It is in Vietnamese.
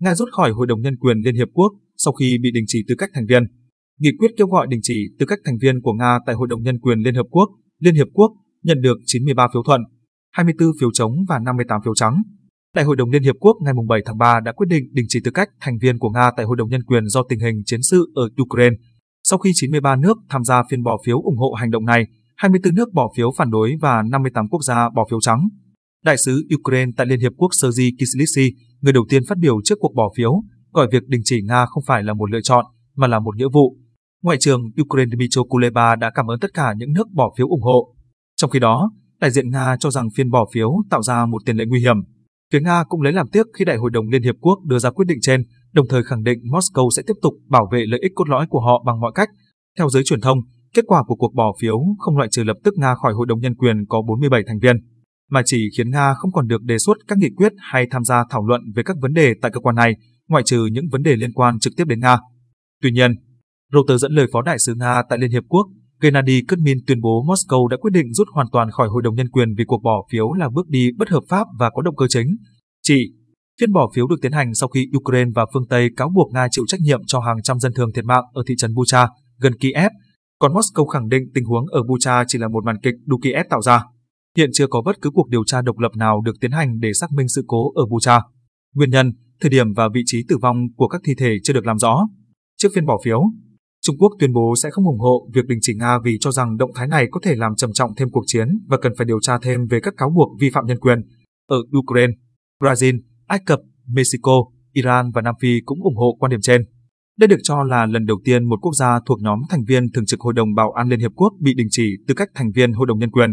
Nga rút khỏi Hội đồng Nhân quyền Liên Hiệp Quốc sau khi bị đình chỉ tư cách thành viên. Nghị quyết kêu gọi đình chỉ tư cách thành viên của Nga tại Hội đồng Nhân quyền Liên Hợp Quốc, Liên Hiệp Quốc nhận được 93 phiếu thuận, 24 phiếu chống và 58 phiếu trắng. Đại hội đồng Liên Hiệp Quốc ngày 7 tháng 3 đã quyết định đình chỉ tư cách thành viên của Nga tại Hội đồng Nhân quyền do tình hình chiến sự ở Ukraine. Sau khi 93 nước tham gia phiên bỏ phiếu ủng hộ hành động này, 24 nước bỏ phiếu phản đối và 58 quốc gia bỏ phiếu trắng. Đại sứ Ukraine tại Liên Hiệp Quốc Sergei Kislitsy, người đầu tiên phát biểu trước cuộc bỏ phiếu, gọi việc đình chỉ Nga không phải là một lựa chọn, mà là một nghĩa vụ. Ngoại trưởng Ukraine Dmytro Kuleba đã cảm ơn tất cả những nước bỏ phiếu ủng hộ. Trong khi đó, đại diện Nga cho rằng phiên bỏ phiếu tạo ra một tiền lệ nguy hiểm. Phía Nga cũng lấy làm tiếc khi Đại hội đồng Liên Hiệp Quốc đưa ra quyết định trên, đồng thời khẳng định Moscow sẽ tiếp tục bảo vệ lợi ích cốt lõi của họ bằng mọi cách. Theo giới truyền thông, kết quả của cuộc bỏ phiếu không loại trừ lập tức Nga khỏi Hội đồng Nhân quyền có 47 thành viên, mà chỉ khiến Nga không còn được đề xuất các nghị quyết hay tham gia thảo luận về các vấn đề tại cơ quan này, ngoại trừ những vấn đề liên quan trực tiếp đến Nga. Tuy nhiên, Reuters dẫn lời Phó Đại sứ Nga tại Liên Hiệp Quốc Gennady Kudmin tuyên bố Moscow đã quyết định rút hoàn toàn khỏi Hội đồng Nhân quyền vì cuộc bỏ phiếu là bước đi bất hợp pháp và có động cơ chính. Chị, phiên bỏ phiếu được tiến hành sau khi Ukraine và phương Tây cáo buộc Nga chịu trách nhiệm cho hàng trăm dân thường thiệt mạng ở thị trấn Bucha, gần Kiev, còn Moscow khẳng định tình huống ở Bucha chỉ là một màn kịch đủ Kiev tạo ra. Hiện chưa có bất cứ cuộc điều tra độc lập nào được tiến hành để xác minh sự cố ở Bucha. Nguyên nhân, thời điểm và vị trí tử vong của các thi thể chưa được làm rõ. Trước phiên bỏ phiếu, Trung Quốc tuyên bố sẽ không ủng hộ việc đình chỉ Nga vì cho rằng động thái này có thể làm trầm trọng thêm cuộc chiến và cần phải điều tra thêm về các cáo buộc vi phạm nhân quyền. Ở Ukraine, Brazil, Ai Cập, Mexico, Iran và Nam Phi cũng ủng hộ quan điểm trên. Đây được cho là lần đầu tiên một quốc gia thuộc nhóm thành viên thường trực Hội đồng Bảo an Liên Hiệp Quốc bị đình chỉ tư cách thành viên Hội đồng Nhân quyền.